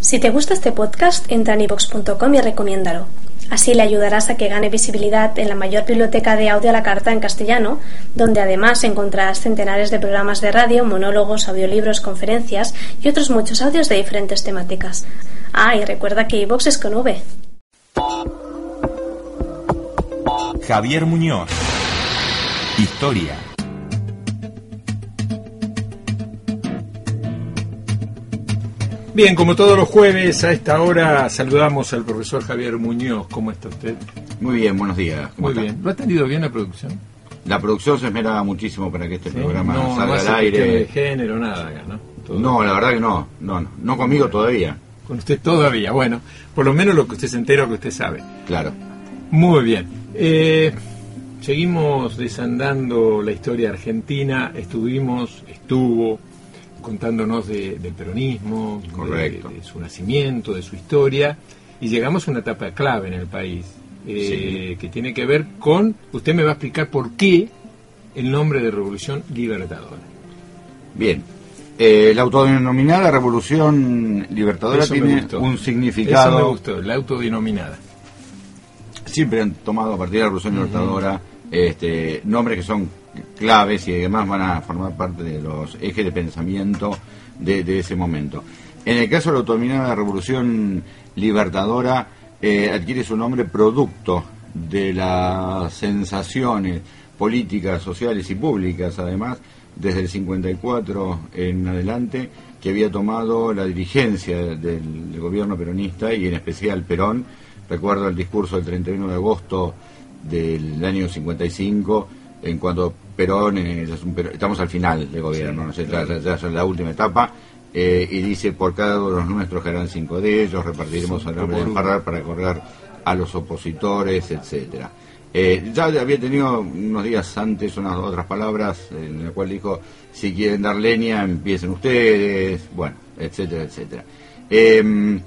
Si te gusta este podcast, entra en ivox.com y recomiéndalo. Así le ayudarás a que gane visibilidad en la mayor biblioteca de audio a la carta en castellano, donde además encontrarás centenares de programas de radio, monólogos, audiolibros, conferencias y otros muchos audios de diferentes temáticas. Ah, y recuerda que iVox es con V. Javier Muñoz. Historia. Bien, como todos los jueves a esta hora saludamos al profesor Javier Muñoz. ¿Cómo está usted? Muy bien, buenos días. Muy bien. ¿Lo ha atendido bien la producción? La producción se esmeraba muchísimo para que este ¿Sí? programa no, salga no al aire. de género, nada acá, ¿no? Todo- No, la verdad que no. No, no, no conmigo todavía. Con usted todavía. Bueno, por lo menos lo que usted se entera, lo que usted sabe. Claro. Muy bien. Eh, seguimos desandando la historia argentina. Estuvimos, estuvo contándonos de- del peronismo, de- Correcto. De, su nacimiento, de su historia, y llegamos a una etapa clave en el país, eh, que tiene que ver con, usted me va a explicar por qué el nombre de Revolución Libertadora. Bien. Eh, la autodenominada Revolución Libertadora Eso tiene un Eso significado. me gustó, la autodenominada. Siempre han tomado a partir de la Revolución Libertadora este, nombres que son claves y además van a formar parte de los ejes de pensamiento de, ese momento. En el caso de la Revolución Libertadora, eh, adquiere su nombre producto de las sensaciones políticas, sociales y públicas, además, desde el 54 en adelante, que había tomado la dirigencia del, del gobierno peronista y en especial Perón. Recuerdo el discurso del 31 de agosto del año 55, en cuando Perón, es un estamos al final del gobierno, ¿no? sé, ya, es la última etapa, eh, y dice, por cada uno de los nuestros harán cinco de ellos, repartiremos al nombre de Farrar para correr a los opositores, etcétera. Eh, ya había tenido unos días antes unas otras palabras en la cual dijo, si quieren dar leña, empiecen ustedes, bueno, etcétera, etcétera. Em,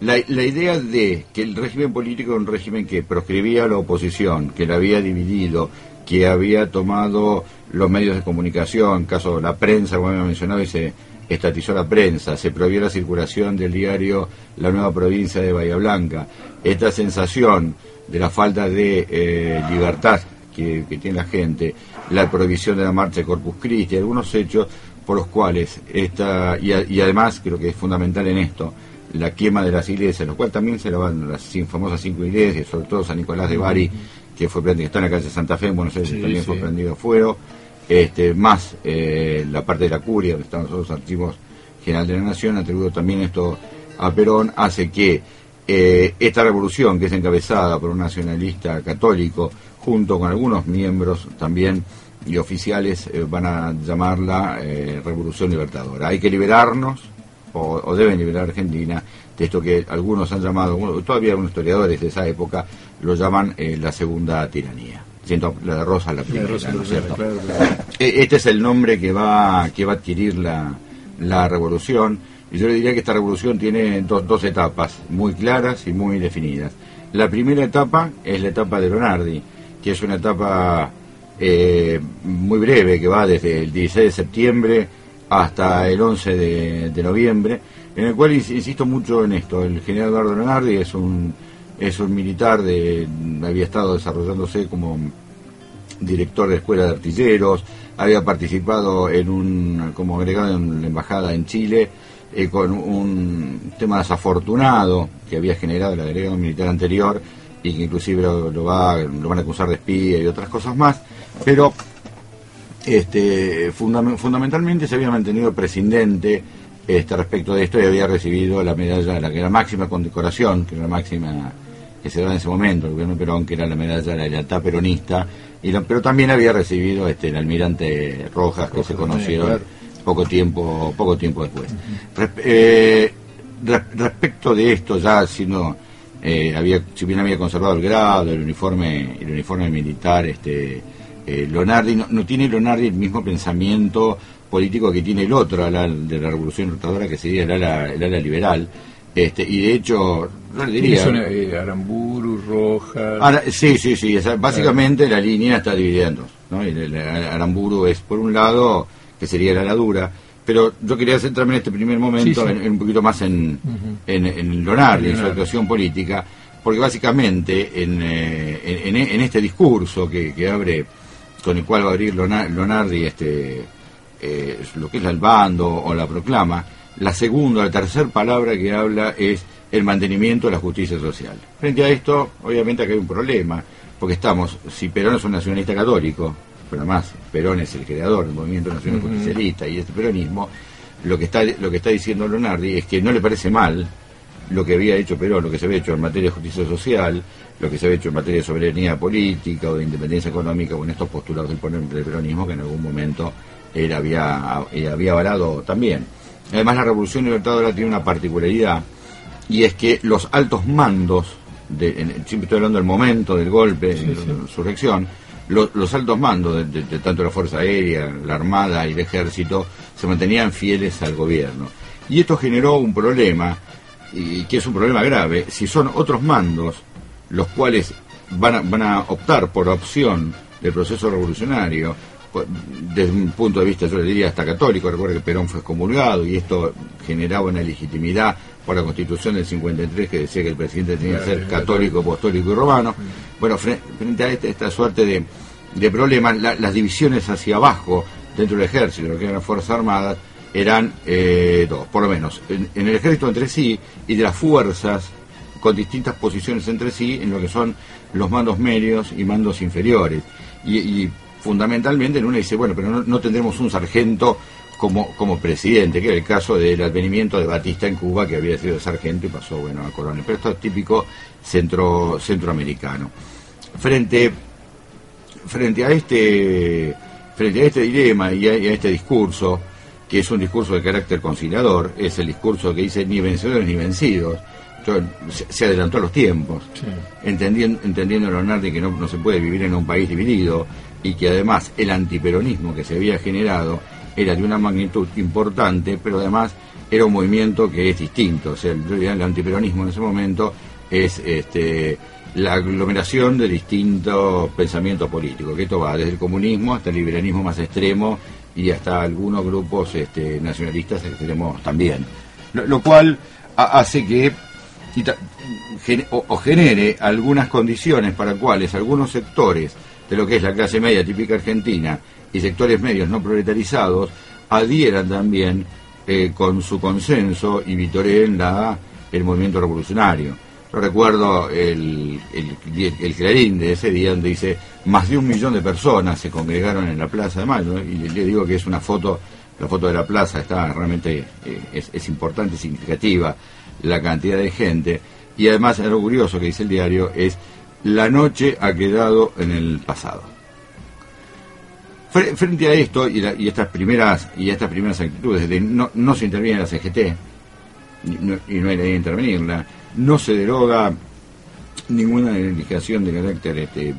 la, la idea de que el régimen político era un régimen que proscribía a la oposición, que la había dividido, que había tomado los medios de comunicación, caso de la prensa, como había mencionado, y se estatizó la prensa, se prohibió la circulación del diario La Nueva Provincia de Bahía Blanca. Esta sensación de la falta de eh, libertad que, tiene la gente, la prohibición de la marcha de Corpus Christi, algunos hechos por los cuales esta, y, y además creo que es fundamental en esto, la quema de las iglesias, lo cual también se lo van las famosas cinco iglesias, sobre todo San Nicolás de Bari, que fue prendido, que está en la calle Santa Fe, en Buenos Aires Sí, también fue prendido fuego, este, más eh, la parte de la curia, donde están los archivos general de la Nación, atribuido también esto a Perón, hace que eh, esta revolución, que es encabezada por un nacionalista católico, junto con algunos miembros también y oficiales, eh, van a llamarla Revolución Libertadora. Hay que liberarnos, o, o deben liberar a Argentina, de esto que algunos han llamado, todavía algunos historiadores de esa época lo llaman eh, la segunda tiranía. Siento la de Rosa la primera, Rosa ¿no es cierto? claro, claro. E- Este es el nombre que va, que va a adquirir la, la revolución. Y yo le diría que esta revolución tiene dos, dos etapas muy claras y muy definidas. La primera etapa es la etapa de Leonardi, que es una etapa eh, muy breve, que va desde el 16 de septiembre hasta el 11 de, de noviembre, en el cual ins- insisto mucho en esto. El general Eduardo Leonardi es un, es un militar, de, había estado desarrollándose como director de escuela de artilleros, había participado en un como agregado en la embajada en Chile eh, con un tema desafortunado que había generado el agregado militar anterior y que inclusive lo, lo va, lo van a acusar de espía y otras cosas más, pero este, fundam- fundamentalmente se había mantenido prescindente este, respecto de esto y había recibido la medalla, la era máxima condecoración, que era la máxima que se daba en ese momento, el gobierno de Perón, que era la medalla de la lealtad peronista, y la- pero también había recibido este, el almirante Rojas, que se conocieron claro. poco tiempo poco tiempo después. Eh, respecto de esto, ya siendo, eh, había, si bien había conservado el grado, el uniforme, el uniforme militar, este, eh, Leonardi, no, tiene Leonardi el mismo pensamiento político que tiene el otro, de la Revolución Rotadora, que sería el ala, el ala liberal. Este, y de hecho, no le diría. Eh, Aramburu, Roja. sí, sí, sí. básicamente la línea está dividida en dos. ¿no? el, Aramburu es, por un lado, que sería la dura pero yo quería centrarme en este primer momento En, un poquito más en, en, en Leonardo, en su actuación política, porque básicamente en, eh, en, este discurso que, que, abre, con el cual va a abrir Leonardi este, eh, lo que es el bando o la proclama, la segunda, la tercera palabra que habla es el mantenimiento de la justicia social. Frente a esto, obviamente acá hay un problema, porque estamos, si Perón es un nacionalista católico, pero además Perón es el creador del movimiento nacional justicialista y este peronismo, lo que está lo que está diciendo Leonardi es que no le parece mal lo que había hecho Perón, lo que se había hecho en materia de justicia social, lo que se había hecho en materia de soberanía política o de independencia económica o en estos postulados del peronismo que en algún momento él había, había avalado también. Además la Revolución Libertadora tiene una particularidad y es que los altos mandos, de, siempre estoy hablando del momento del golpe, de la insurrección, los altos mandos de, tanto la Fuerza Aérea, la Armada y el Ejército se mantenían fieles al gobierno. Y esto generó un problema, y que es un problema grave, si son otros mandos los cuales van a, van a optar por la opción del proceso revolucionario, desde un punto de vista, yo le diría hasta católico, recuerda que Perón fue excomulgado y esto generaba una legitimidad por la constitución del 53 que decía que el presidente tenía que ser católico, apostólico y romano. Bueno, frente a este, esta suerte de, de problemas, las divisiones hacia abajo dentro del ejército, lo que eran las Fuerzas Armadas, eran eh, dos, por lo menos, en, el ejército entre sí y de las fuerzas con distintas posiciones entre sí en lo que son los mandos medios y mandos inferiores. Y, fundamentalmente en una dice, bueno, pero no tendremos un sargento como, como presidente, que era el caso del advenimiento de Batista en Cuba, que había sido sargento y pasó bueno a coronel. Pero esto es típico centro, centroamericano. Frente, frente a este frente a este dilema y a, este discurso, que es un discurso de carácter conciliador, es el discurso que dice ni vencedores ni vencidos, se, adelantó a los tiempos, entendiendo, entendiendo Leonardo que no, no se puede vivir en un país dividido y que además el antiperonismo que se había generado era de una magnitud importante, pero además era un movimiento que es distinto. O sea, el, antiperonismo en ese momento es este, la aglomeración de distintos pensamientos políticos, que esto va desde el comunismo hasta el liberalismo más extremo y hasta algunos grupos este, nacionalistas extremos también. Lo, cual hace que o, genere algunas condiciones para cuales algunos sectores de lo que es la clase media típica argentina y sectores medios no proletarizados adhieran también eh, con su consenso y vitoreen la, el movimiento revolucionario. Recuerdo el, el, Clarín de ese día donde dice más de un millón de personas se congregaron en la Plaza de Mayo y le, digo que es una foto, la foto de la plaza está realmente, eh, es importante, significativa la cantidad de gente y además algo curioso que dice el diario es la noche ha quedado en el pasado. Frente a esto y, estas primeras y estas primeras actitudes de no, no se interviene en la CGT y no, hay nadie intervenirla, no se deroga ninguna legislación de carácter este,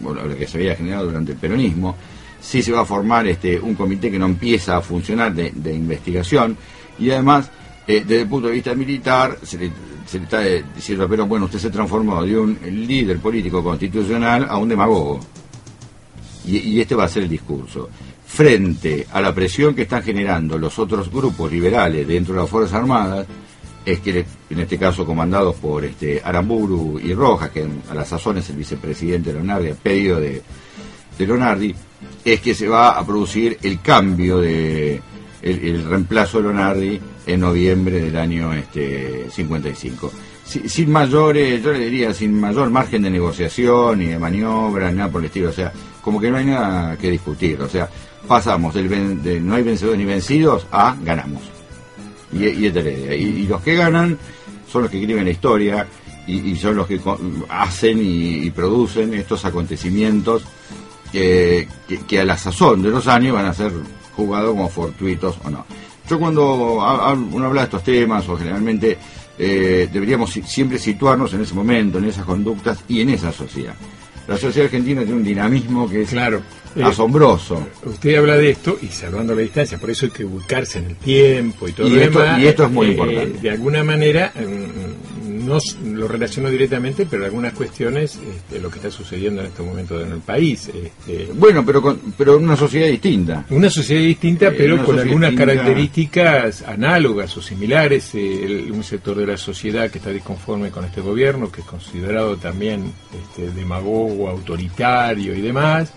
bueno, la que se había generado durante el peronismo, sí se va a formar este, un comité que no empieza a funcionar de, investigación y además eh, desde el punto de vista militar se le, se le está diciendo pero bueno usted se transformó de un líder político constitucional a un demagogo. Y, este va a ser el discurso, frente a la presión que están generando los otros grupos liberales dentro de las Fuerzas Armadas, es que en este caso comandados por este Aramburu y Rojas, que a la sazón es el vicepresidente de Leonardi, a pedido de, de Leonardi, es que se va a producir el cambio de el, reemplazo de Leonardi en noviembre del año este 55. sin mayores, yo le diría, sin mayor margen de negociación y de maniobra, nada por el estilo, o sea, como que no hay nada que discutir. O sea, pasamos del de no hay vencedores ni vencidos a ganamos. Y, y, y, los que ganan son los que escriben la historia y, son los que hacen y, producen estos acontecimientos que, a la sazón de los años van a ser jugados como fortuitos o no. Yo cuando uno habla de estos temas, o generalmente eh, deberíamos si- siempre situarnos en ese momento, en esas conductas y en esa sociedad. La sociedad argentina tiene un dinamismo que es Claro. Eh, asombroso. Usted habla de esto y salvando la distancia, por eso hay que ubicarse en el tiempo y todo Y lo esto- demás. y esto es muy eh, importante. De alguna manera, mm, no lo relaciono directamente, pero algunas cuestiones, este, lo que está sucediendo en este momento en el país. Este, Bueno, pero con, pero una sociedad distinta. una sociedad distinta, Eh, pero con algunas distinta. características análogas o similares. eh, el- un sector de la sociedad que está disconforme con este gobierno, que es considerado también este, demagogo, autoritario y demás.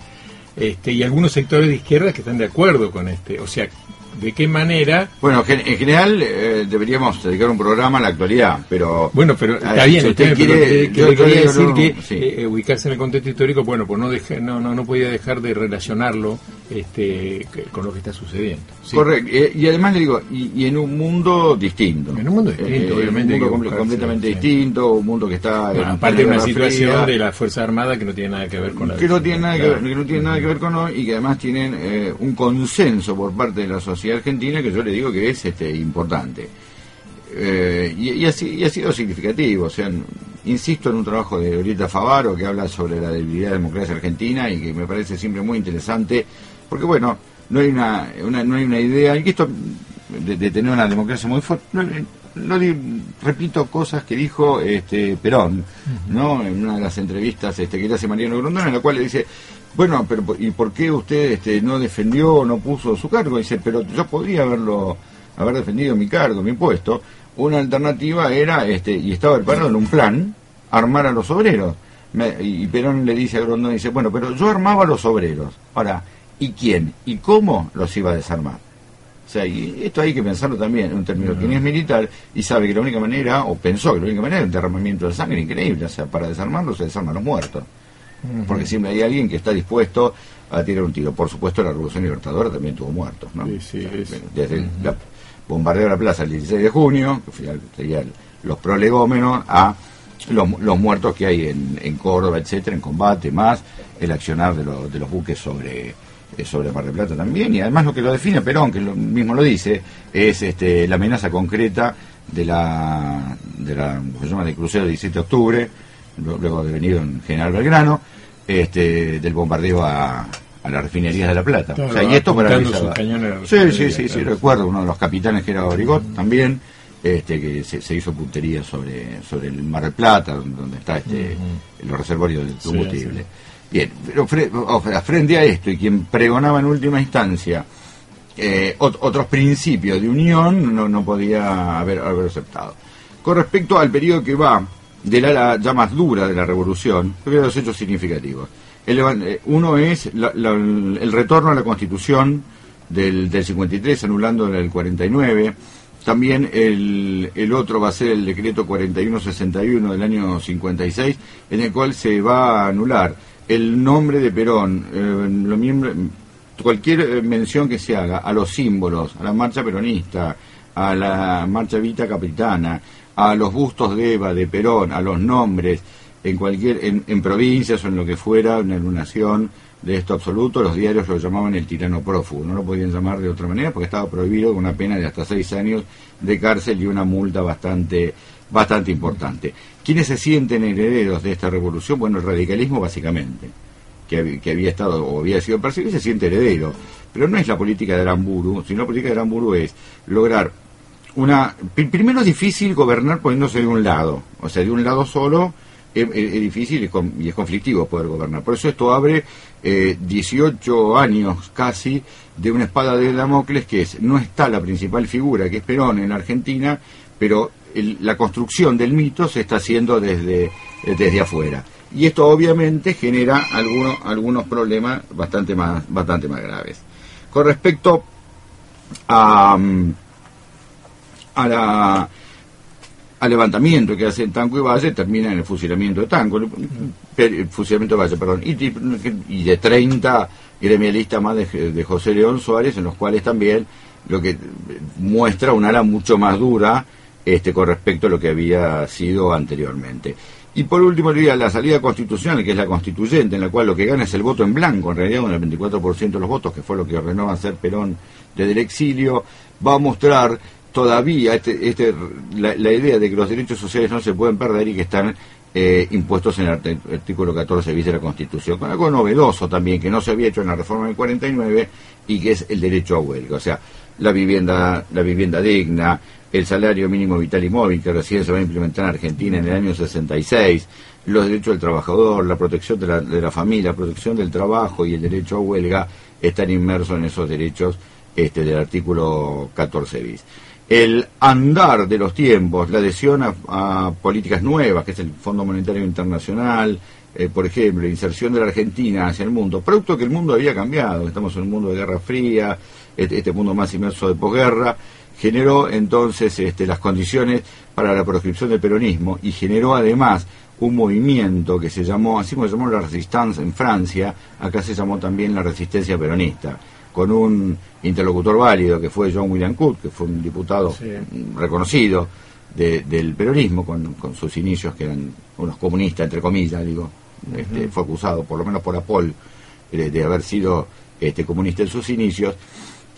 Este, y algunos sectores de izquierda que están de acuerdo con este. O sea, ¿de qué manera? Bueno, en general eh, deberíamos dedicar un programa a la actualidad, pero... Bueno, pero Eh, está bien, si usted pero quiere, yo- quería decir no, que sí. eh, eh, ubicarse en el contexto histórico, bueno, pues no, deja- no, no, no podía dejar de relacionarlo este, con lo que está sucediendo. Sí. Correcto, eh, y además le digo, y, y en un mundo distinto. En un mundo distinto, obviamente, Un mundo comple- completamente sí. distinto, un mundo que está... Bueno, en aparte de una situación Fría, de la Fuerza Armada que no tiene nada que ver con la que no tiene nada que ver, que no tiene nada que ver con hoy y que además tienen eh, un consenso por parte de la sociedad argentina que yo le digo que es este importante Eh, y, y, ha, si- y ha sido significativo o sea insisto en un trabajo de Orieta Favaro que habla sobre la debilidad de la democracia argentina y que me parece siempre muy interesante porque bueno no hay una, una- no hay una idea y que esto de, de tener una democracia muy fuerte no, no di- repito cosas que dijo este Perón no en una de las entrevistas este que le hace Mariano Grondona en la cual le dice bueno pero y por qué usted este no defendió no puso su cargo dice pero yo podría haberlo haber defendido mi cargo mi puesto. Una alternativa era este y estaba preparado en un plan armar a los obreros. Me- y Perón le dice a Grondona dice bueno pero yo armaba a los obreros. Ahora y quién y cómo los iba a desarmar o sea, y esto hay que pensarlo también en un término que es militar y sabe que la única manera, o pensó que la única manera era un derramamiento de sangre increíble. O sea, para desarmarlos se desarman los muertos. Porque siempre hay alguien que está dispuesto a tirar un tiro. Por supuesto, la Revolución Libertadora también tuvo muertos, ¿no? Sí, sí, es- Bueno, Desde el la- bombardeo de la plaza el 16 de junio, que fue- sería el- los prolegómenos, a los, los muertos que hay en, en Córdoba, etcétera, en combate, más el accionar de, los de los buques sobre sobre Mar del Plata también, y además lo que lo define Perón, que lo mismo lo dice, es este, la amenaza concreta de la, de la ¿cómo se llama? del crucero del 17 de octubre, luego devenido en General Belgrano, este, del bombardeo a, a las refinerías de La Plata. Claro, o sea, y esto apuntando paralizaba. sus cañones a la Sí, sí, sí, sí, recuerdo uno de los capitanes que era Origot también, este, que se, se hizo puntería sobre, sobre el Mar del Plata, donde está este, los reservorios Sí, combustible. sí. Bien, pero frente a esto y quien pregonaba en última instancia eh, ot- otros principios de unión no, no podía haber, haber aceptado. Con respecto al periodo que va del ala ya más dura de la revolución, que dos hechos significativos. El eh, uno es la- el retorno a la constitución del, del 53, anulando el 49. También el, el otro va a ser el decreto 4161 del año 56, en el cual se va a anular el nombre de Perón, eh, cualquier eh, mención que se haga a los símbolos, a la marcha peronista, a la marcha Vita Capitana, a los bustos de Eva, de Perón, a los nombres, en cualquier, en, en provincias o en lo que fuera, una nación de esto absoluto, los diarios lo llamaban el tirano prófugo, no lo podían llamar de otra manera porque estaba prohibido con una pena de hasta seis años de cárcel y una multa bastante, bastante importante. ¿Quiénes se sienten herederos de esta revolución? Bueno, el radicalismo básicamente que, que había estado o había sido perseguido se siente heredero. Pero no es la política de Aramburu, sino la política de Aramburu es lograr una... pri- Primero es difícil gobernar poniéndose de un lado, o sea, de un lado solo es, es- es difícil y es conflictivo poder gobernar. Por eso esto abre eh, 18 años casi de una espada de Damocles que es, no está la principal figura, que es Perón en la Argentina, pero el- la construcción del mito se está haciendo desde, desde afuera. Y esto obviamente genera algunos, algunos problemas bastante más, bastante más graves. Con respecto a, mm, a al levantamiento que hace Tanco y Valle, termina en el fusilamiento de Tanco, el, fusilamiento de Valle, perdón, y, y de 30 gremialistas más de, de José León Suárez, en los cuales también lo que muestra un ala mucho más dura este, con respecto a lo que había sido anteriormente. Y por último, diría la salida constitucional, que es la constituyente, en la cual lo que gana es el voto en blanco, en realidad con el 24% de los votos, que fue lo que ordenó hacer Perón desde el exilio, va a mostrar todavía este, este, la, idea de que los derechos sociales no se pueden perder y que están eh, impuestos en el artículo 14 bis de la Constitución, con algo novedoso también que no se había hecho en la reforma del 49 y que es el derecho a huelga, o sea, la vivienda, la vivienda digna, el salario mínimo vital y móvil que recién se va a implementar en Argentina en el año 66, los derechos del trabajador, la protección de la, de la familia, la protección del trabajo y el derecho a huelga están inmersos en esos derechos este, del artículo 14 bis. El andar de los tiempos, la adhesión a, políticas nuevas, que es el Fondo Monetario Internacional, eh, por ejemplo, la inserción de la Argentina hacia el mundo, producto que el mundo había cambiado, estamos en un mundo de guerra fría, este, este mundo más inmerso de posguerra, generó entonces este, las condiciones para la proscripción del peronismo y generó además un movimiento que se llamó, así como se llamó la resistencia en Francia, acá se llamó también la resistencia peronista, con un interlocutor válido que fue John William Cook, que fue un diputado reconocido del peronismo, con, sus inicios que eran unos comunistas, entre comillas, digo, este, fue acusado por lo menos por Apol de, haber sido este, comunista en sus inicios,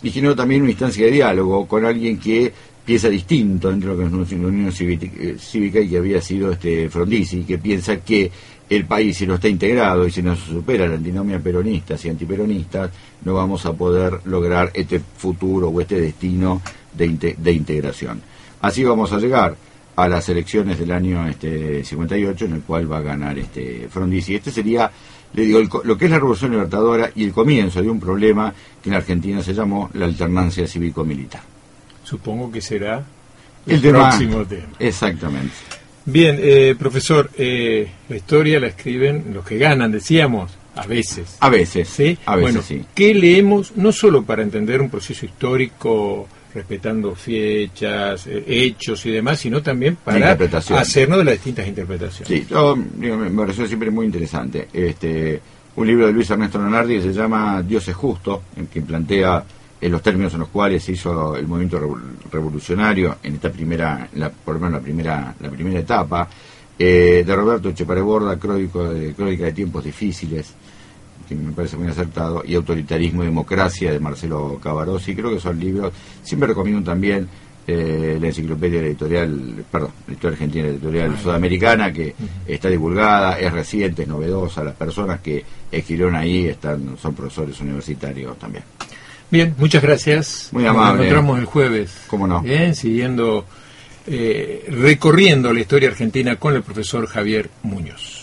y generó también una instancia de diálogo con alguien que piensa distinto dentro de la Unión eh, Cívica y que había sido este Frondizi, que piensa que el país, si no está integrado y si no se supera la antinomia peronistas y antiperonistas, no vamos a poder lograr este futuro o este destino de, de integración. Así vamos a llegar a las elecciones del año este 58, en el cual va a ganar este Frondizi. Este sería le digo, lo que es la Revolución Libertadora y el comienzo de un problema que en Argentina se llamó la alternancia cívico-militar. Supongo que será el, próximo tema. Exactamente. Bien, eh, profesor, eh, la historia la escriben los que ganan, decíamos, a veces. A veces, ¿sí? A veces, bueno, sí. ¿Qué leemos no solo para entender un proceso histórico respetando fechas, eh, hechos y demás, sino también para hacernos de las distintas interpretaciones. Sí, yo, me pareció siempre muy interesante. Este, un libro de Luis Ernesto Leonardi que se llama Dios es justo, en que plantea en los términos en los cuales se hizo el movimiento revolucionario en esta primera, la, por lo menos la primera, la primera etapa, eh, de Roberto Chepare Borda, crónica de, crónica de tiempos difíciles, que me parece muy acertado, y Autoritarismo y Democracia de Marcelo Cavarossi. Creo que son libros. Siempre recomiendo también eh, la enciclopedia editorial, perdón, la historia argentina editorial sudamericana, que está divulgada, es reciente, es novedosa. Las personas que escribieron ahí están son profesores universitarios también. Bien, muchas gracias. Muy amable. Nos encontramos el jueves. ¿Cómo no? Bien, siguiendo, eh, recorriendo la historia argentina con el profesor Javier Muñoz.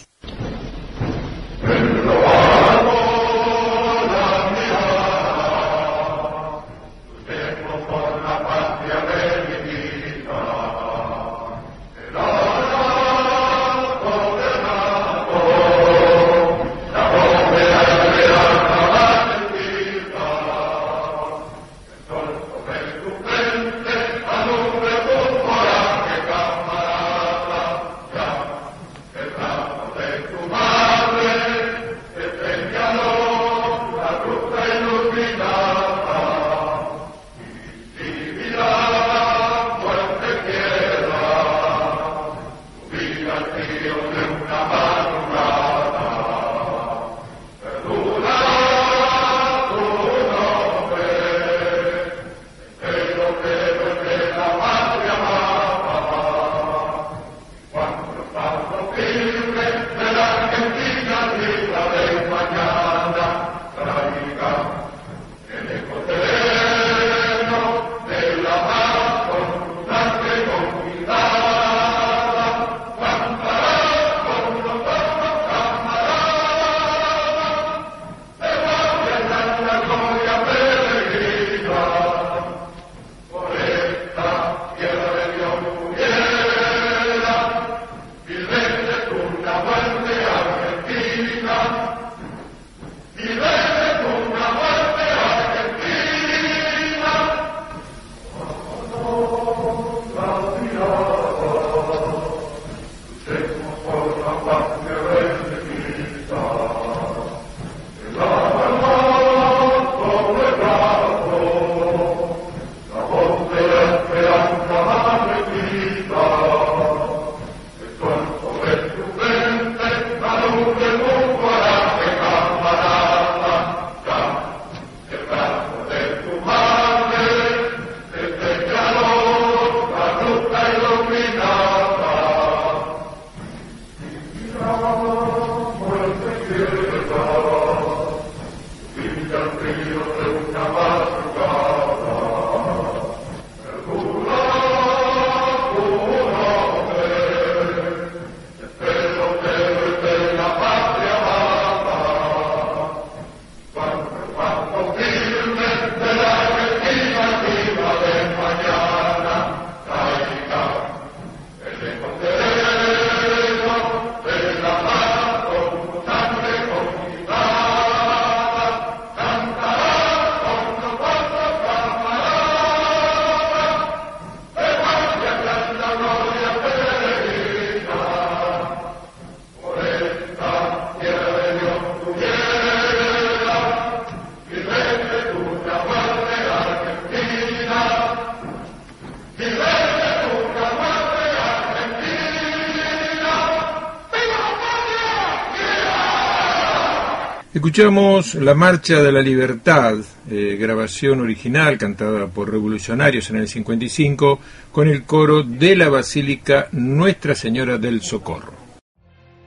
Escuchamos La Marcha de la Libertad, eh, grabación original cantada por revolucionarios en el 55 con el coro de la Basílica Nuestra Señora del Socorro.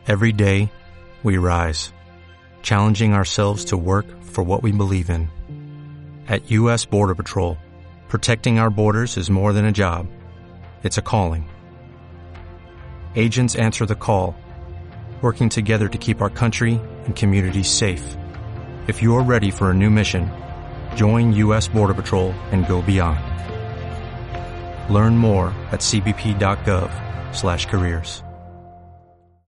Every day we rise, challenging ourselves to work for what we believe in. At U.S. Border Patrol, protecting our borders is more than a job, it's a calling. Agents answer the call working together to keep our country and communities safe. If you are ready for a new mission, join U.S. Border Patrol and go beyond. Learn more at cbp.gov/careers.